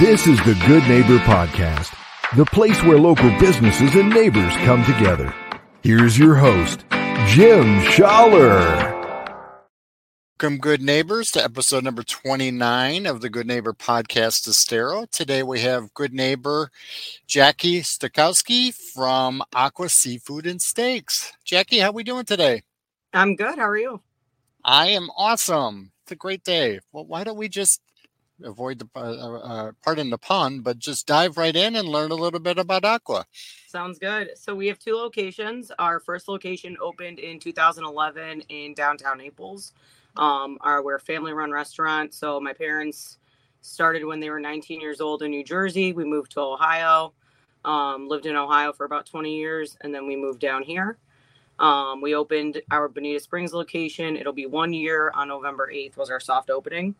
This is the Good Neighbor Podcast, the place where local businesses and neighbors come together. Here's your host, Jim Schaller. Welcome, good neighbors, to episode number 29 of the Good Neighbor Podcast Estero. Today we have good neighbor Jackie Stojkoski from Aqua Seafood and Steaks. Jackie, how are we doing today? I'm good. How are you? I am awesome. It's a great day. Well, why don't we just avoid the uh, uh, pardon the pun, but just dive right in and learn a little bit about Aqua. Sounds good. So we have two locations. Our first location opened in 2011 in downtown Naples. Um, our we're a family-run restaurant. So my parents started when they were 19 years old in New Jersey. We moved to Ohio. Um, lived in Ohio for about 20 years, and then we moved down here. Um, we opened our Bonita Springs location. It'll be one year on November 8th was our soft opening.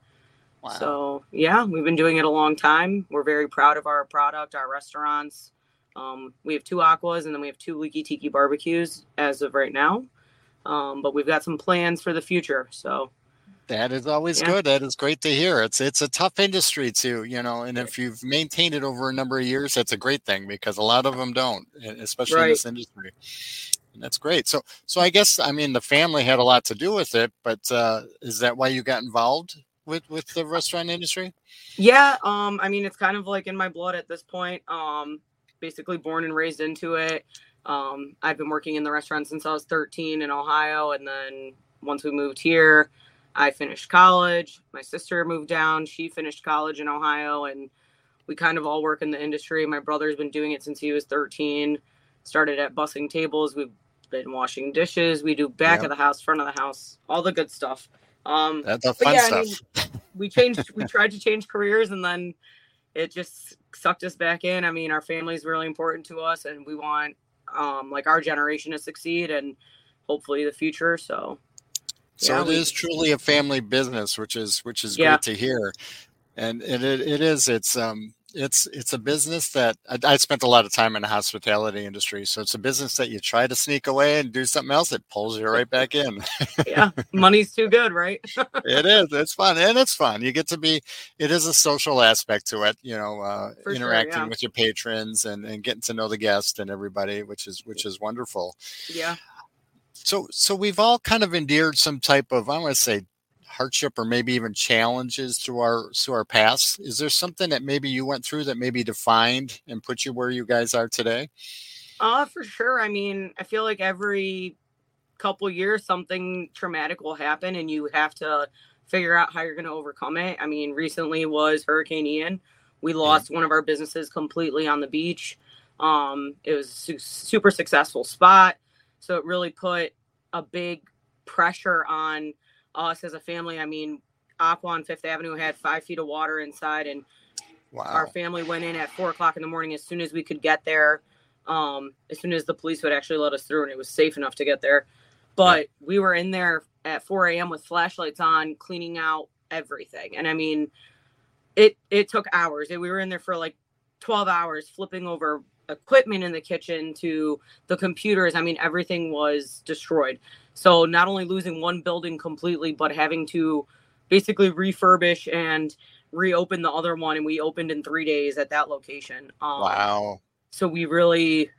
Wow. So yeah, we've been doing it a long time. We're very proud of our product, our restaurants. Um, we have two aquas and then we have two leaky tiki barbecues as of right now. Um, but we've got some plans for the future. So that is always yeah. good. That is great to hear. It's it's a tough industry too, you know. And if you've maintained it over a number of years, that's a great thing because a lot of them don't, especially right. in this industry. And that's great. So so I guess I mean the family had a lot to do with it, but uh, is that why you got involved with with the restaurant industry? Yeah, um, I mean it's kind of like in my blood at this point. Um, basically born and raised into it. Um, I've been working in the restaurant since I was 13 in Ohio, and then once we moved here, I finished college. My sister moved down; she finished college in Ohio, and we kind of all work in the industry. My brother's been doing it since he was 13. Started at bussing tables. We've been washing dishes. We do back yep. of the house, front of the house, all the good stuff. Um, That's the fun yeah, stuff. I mean, we changed. we tried to change careers, and then it just sucked us back in. I mean, our family is really important to us, and we want um, like our generation to succeed, and hopefully the future. So, so yeah, it we, is truly a family business, which is which is yeah. great to hear, and it, it, it is. It's um it's it's a business that I, I, spent a lot of time in the hospitality industry, so it's a business that you try to sneak away and do something else, it pulls you right back in. yeah, money's too good, right? it is. It's fun, and it's fun. You get to be. It is a social aspect to it, you know, uh, interacting sure, yeah. with your patrons and and getting to know the guest and everybody, which is which is wonderful. Yeah. So so we've all kind of endeared some type of I want to say hardship or maybe even challenges to our to our past is there something that maybe you went through that maybe defined and put you where you guys are today? Uh for sure. I mean i feel like every couple years something traumatic will happen and you have to figure out how you're going to overcome it. I mean recently was hurricane ian. We lost one of our businesses completely on the beach. Um it was a su- super successful spot. So it really put a big pressure on us as a family. I mean, Aqua on Fifth Avenue had five feet of water inside, and wow. our family went in at four o'clock in the morning as soon as we could get there. Um, as soon as the police would actually let us through, and it was safe enough to get there. But yeah. we were in there at 4 a.m. with flashlights on, cleaning out everything. And I mean, it it took hours. We were in there for like 12 hours, flipping over equipment in the kitchen to the computers. I mean, everything was destroyed. So not only losing one building completely, but having to basically refurbish and reopen the other one. And we opened in three days at that location. Um, wow. So we really,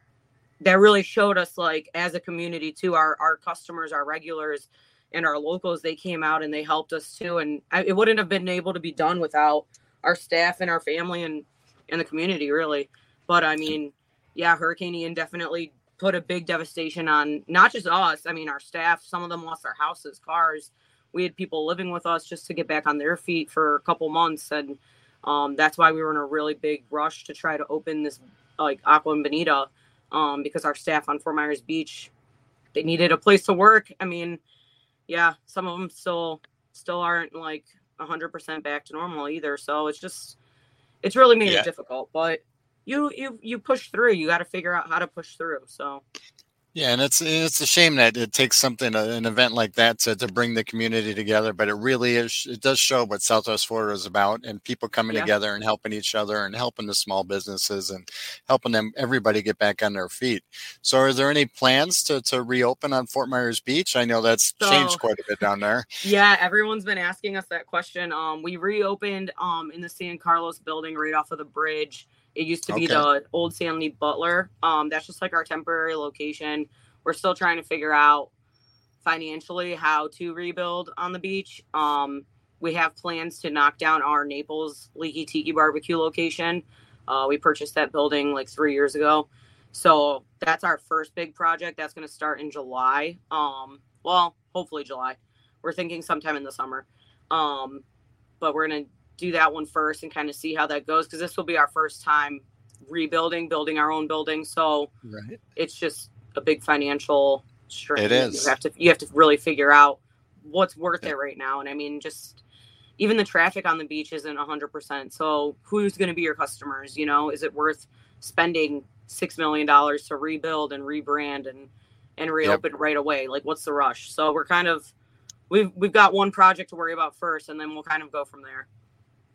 that really showed us like as a community too, our, our customers, our regulars and our locals, they came out and they helped us too. And I, it wouldn't have been able to be done without our staff and our family and, and the community really. But I mean, yeah, Hurricane Ian definitely put a big devastation on not just us. I mean, our staff. Some of them lost their houses, cars. We had people living with us just to get back on their feet for a couple months, and um, that's why we were in a really big rush to try to open this like Aqua and Bonita um, because our staff on Fort Myers Beach they needed a place to work. I mean, yeah, some of them still still aren't like 100% back to normal either. So it's just it's really made yeah. it difficult, but you you you push through. You got to figure out how to push through. So Yeah, and it's it's a shame that it takes something uh, an event like that to, to bring the community together, but it really is it does show what Southwest Florida is about and people coming yeah. together and helping each other and helping the small businesses and helping them everybody get back on their feet. So are there any plans to, to reopen on Fort Myers Beach? I know that's so, changed quite a bit down there. Yeah, everyone's been asking us that question. Um we reopened um in the San Carlos building right off of the bridge it used to be okay. the old Stanley Butler. Um, that's just like our temporary location. We're still trying to figure out financially how to rebuild on the beach. Um, we have plans to knock down our Naples Leaky Tiki barbecue location. Uh, we purchased that building like three years ago. So that's our first big project. That's going to start in July. Um, well, hopefully July. We're thinking sometime in the summer. Um, but we're going to do that one first and kind of see how that goes because this will be our first time rebuilding, building our own building. So right. it's just a big financial strain. It is. You have to you have to really figure out what's worth yeah. it right now. And I mean, just even the traffic on the beach isn't hundred percent. So who's going to be your customers? You know, is it worth spending six million dollars to rebuild and rebrand and and reopen yep. right away? Like, what's the rush? So we're kind of we've we've got one project to worry about first, and then we'll kind of go from there.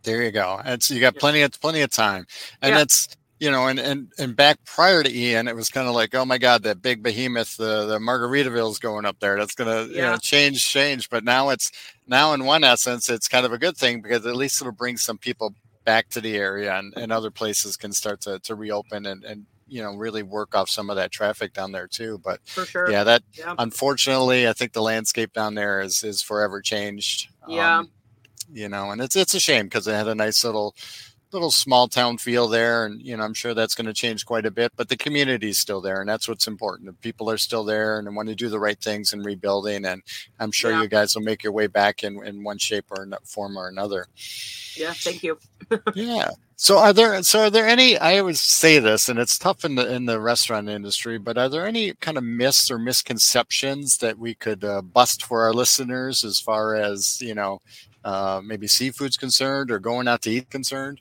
There you go. And so you got plenty of plenty of time, and yeah. it's you know, and and and back prior to Ian, it was kind of like, oh my God, that big behemoth, the the Margaritaville's going up there. That's gonna yeah. you know change change. But now it's now in one essence, it's kind of a good thing because at least it'll bring some people back to the area, and, and other places can start to to reopen and and you know really work off some of that traffic down there too. But for sure, yeah, that yeah. unfortunately, I think the landscape down there is is forever changed. Yeah. Um, you know, and it's it's a shame because it had a nice little little small town feel there and you know i'm sure that's going to change quite a bit but the community is still there and that's what's important the people are still there and want to do the right things in rebuilding and i'm sure yeah. you guys will make your way back in, in one shape or form or another. Yeah thank you. Yeah. So are there so are there any i always say this and it's tough in the in the restaurant industry but are there any kind of myths or misconceptions that we could uh, bust for our listeners as far as you know uh, maybe seafood's concerned or going out to eat concerned?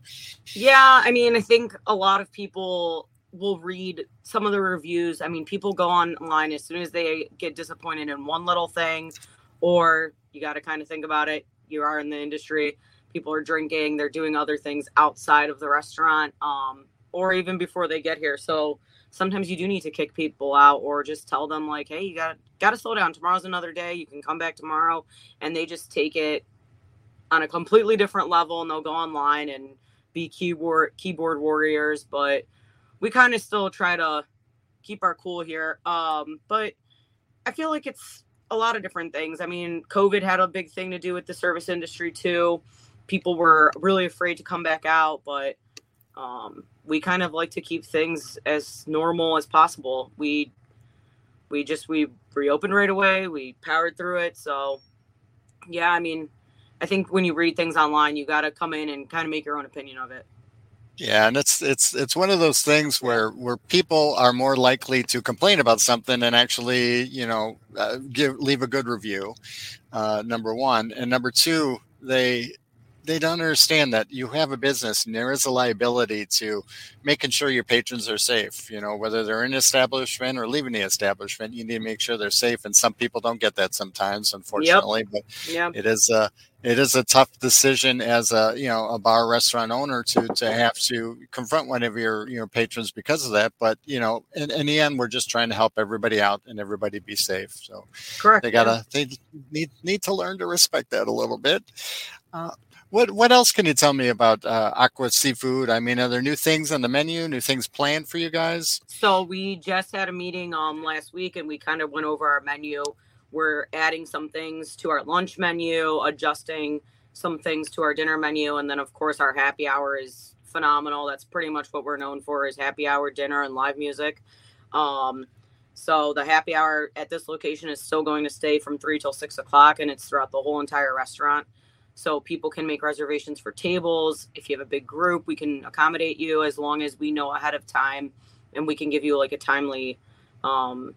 Yeah, I mean, I think a lot of people will read some of the reviews. I mean, people go online as soon as they get disappointed in one little thing, or you got to kind of think about it. You are in the industry. People are drinking. They're doing other things outside of the restaurant, um, or even before they get here. So sometimes you do need to kick people out, or just tell them like, "Hey, you got got to slow down. Tomorrow's another day. You can come back tomorrow." And they just take it on a completely different level and they'll go online and be keyboard keyboard warriors but we kind of still try to keep our cool here. Um, but i feel like it's a lot of different things. I mean covid had a big thing to do with the service industry too. People were really afraid to come back out but um, we kind of like to keep things as normal as possible. We we just we reopened right away. We powered through it. So yeah i mean I think when you read things online, you got to come in and kind of make your own opinion of it. Yeah, and it's it's it's one of those things where where people are more likely to complain about something and actually, you know, uh, give leave a good review. Uh, number one, and number two, they they don't understand that you have a business and there is a liability to making sure your patrons are safe. You know, whether they're in establishment or leaving the establishment, you need to make sure they're safe. And some people don't get that sometimes, unfortunately. Yep. But yep. it is a it is a tough decision as a you know a bar restaurant owner to to have to confront one of your you know patrons because of that. But you know, in, in the end, we're just trying to help everybody out and everybody be safe. So correct. They gotta yeah. they need need to learn to respect that a little bit. Uh, what what else can you tell me about uh, Aqua Seafood? I mean, are there new things on the menu? New things planned for you guys? So we just had a meeting um last week, and we kind of went over our menu. We're adding some things to our lunch menu, adjusting some things to our dinner menu, and then of course our happy hour is phenomenal. That's pretty much what we're known for is happy hour, dinner, and live music. Um, so the happy hour at this location is still going to stay from three till six o'clock, and it's throughout the whole entire restaurant so people can make reservations for tables if you have a big group we can accommodate you as long as we know ahead of time and we can give you like a timely um,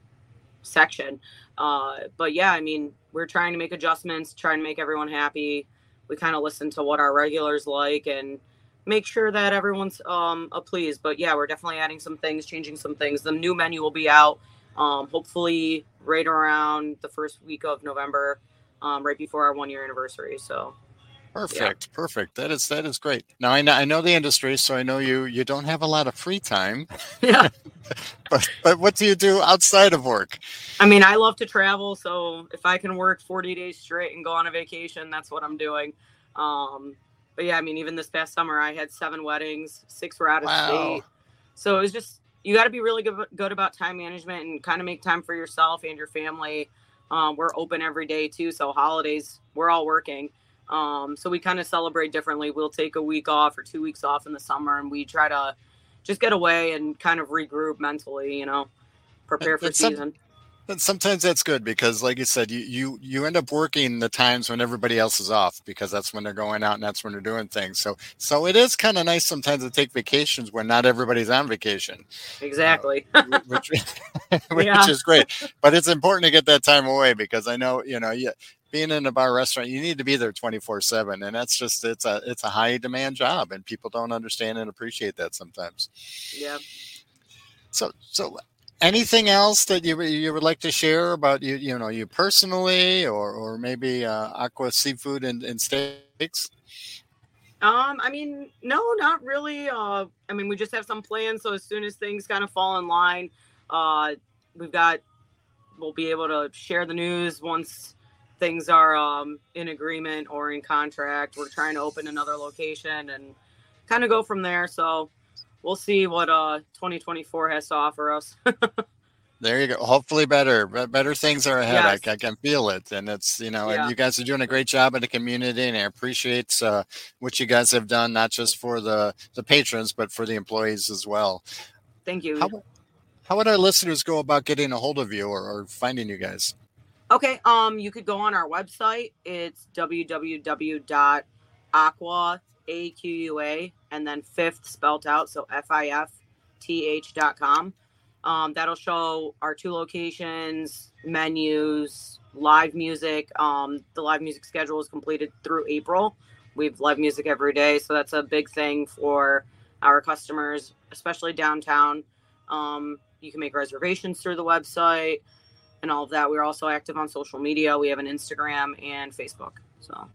section. Uh, but yeah i mean we're trying to make adjustments trying to make everyone happy. We kind of listen to what our regulars like and make sure that everyone's um, a pleased but yeah we're definitely adding some things changing some things. The new menu will be out Um, hopefully, right around the first week of November, um, right before our one year anniversary. So Perfect, yeah. perfect. That is that is great. Now I know I know the industry, so I know you you don't have a lot of free time. Yeah. but but what do you do outside of work? I mean, I love to travel, so if I can work 40 days straight and go on a vacation, that's what I'm doing. Um, but yeah, I mean, even this past summer, I had seven weddings, six were out of wow. state. So it was just you got to be really good, good about time management and kind of make time for yourself and your family. Um, we're open every day too, so holidays we're all working. Um, so we kind of celebrate differently. We'll take a week off or two weeks off in the summer, and we try to just get away and kind of regroup mentally. You know, prepare for season. But sometimes that's good because, like you said, you, you you end up working the times when everybody else is off because that's when they're going out and that's when they're doing things. So so it is kind of nice sometimes to take vacations when not everybody's on vacation. Exactly, uh, which, which yeah. is great. But it's important to get that time away because I know you know yeah, being in a bar restaurant, you need to be there 24 seven. And that's just, it's a, it's a high demand job and people don't understand and appreciate that sometimes. Yeah. So, so anything else that you, you would like to share about you, you know, you personally, or, or maybe uh, aqua seafood and, and steaks? Um, I mean, no, not really. Uh, I mean, we just have some plans. So as soon as things kind of fall in line, uh, we've got, we'll be able to share the news once things are um, in agreement or in contract. We're trying to open another location and kind of go from there. So we'll see what uh, 2024 has to offer us. there you go. Hopefully, better, better things are ahead. Yes. I, I, can feel it, and it's you know, yeah. and you guys are doing a great job in the community, and I appreciate uh, what you guys have done, not just for the the patrons, but for the employees as well. Thank you. How, how would our listeners go about getting a hold of you or, or finding you guys? Okay. Um, you could go on our website. It's www.aqua AQUA and then fifth spelt out. So F I F T H dot com. Um, that'll show our two locations, menus, live music. Um, the live music schedule is completed through April. We have live music every day. So that's a big thing for our customers, especially downtown. Um, you can make reservations through the website and all of that. We're also active on social media. We have an Instagram and Facebook. So.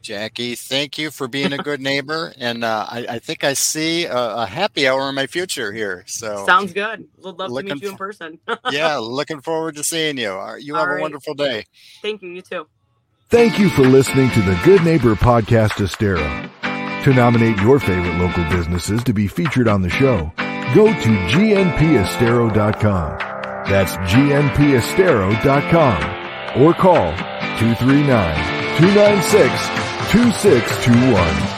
Jackie, thank you for being a good neighbor, and uh, I, I, think I see a, a, happy hour in my future here. So sounds good. Would love to meet you in person. yeah, looking forward to seeing you. You have a wonderful day. Thank you. You too. Thank you for listening to the Good Neighbor Podcast Estero. To nominate your favorite local businesses to be featured on the show, go to gnpestero.com. That's gnpestero.com or call 239 296 2621.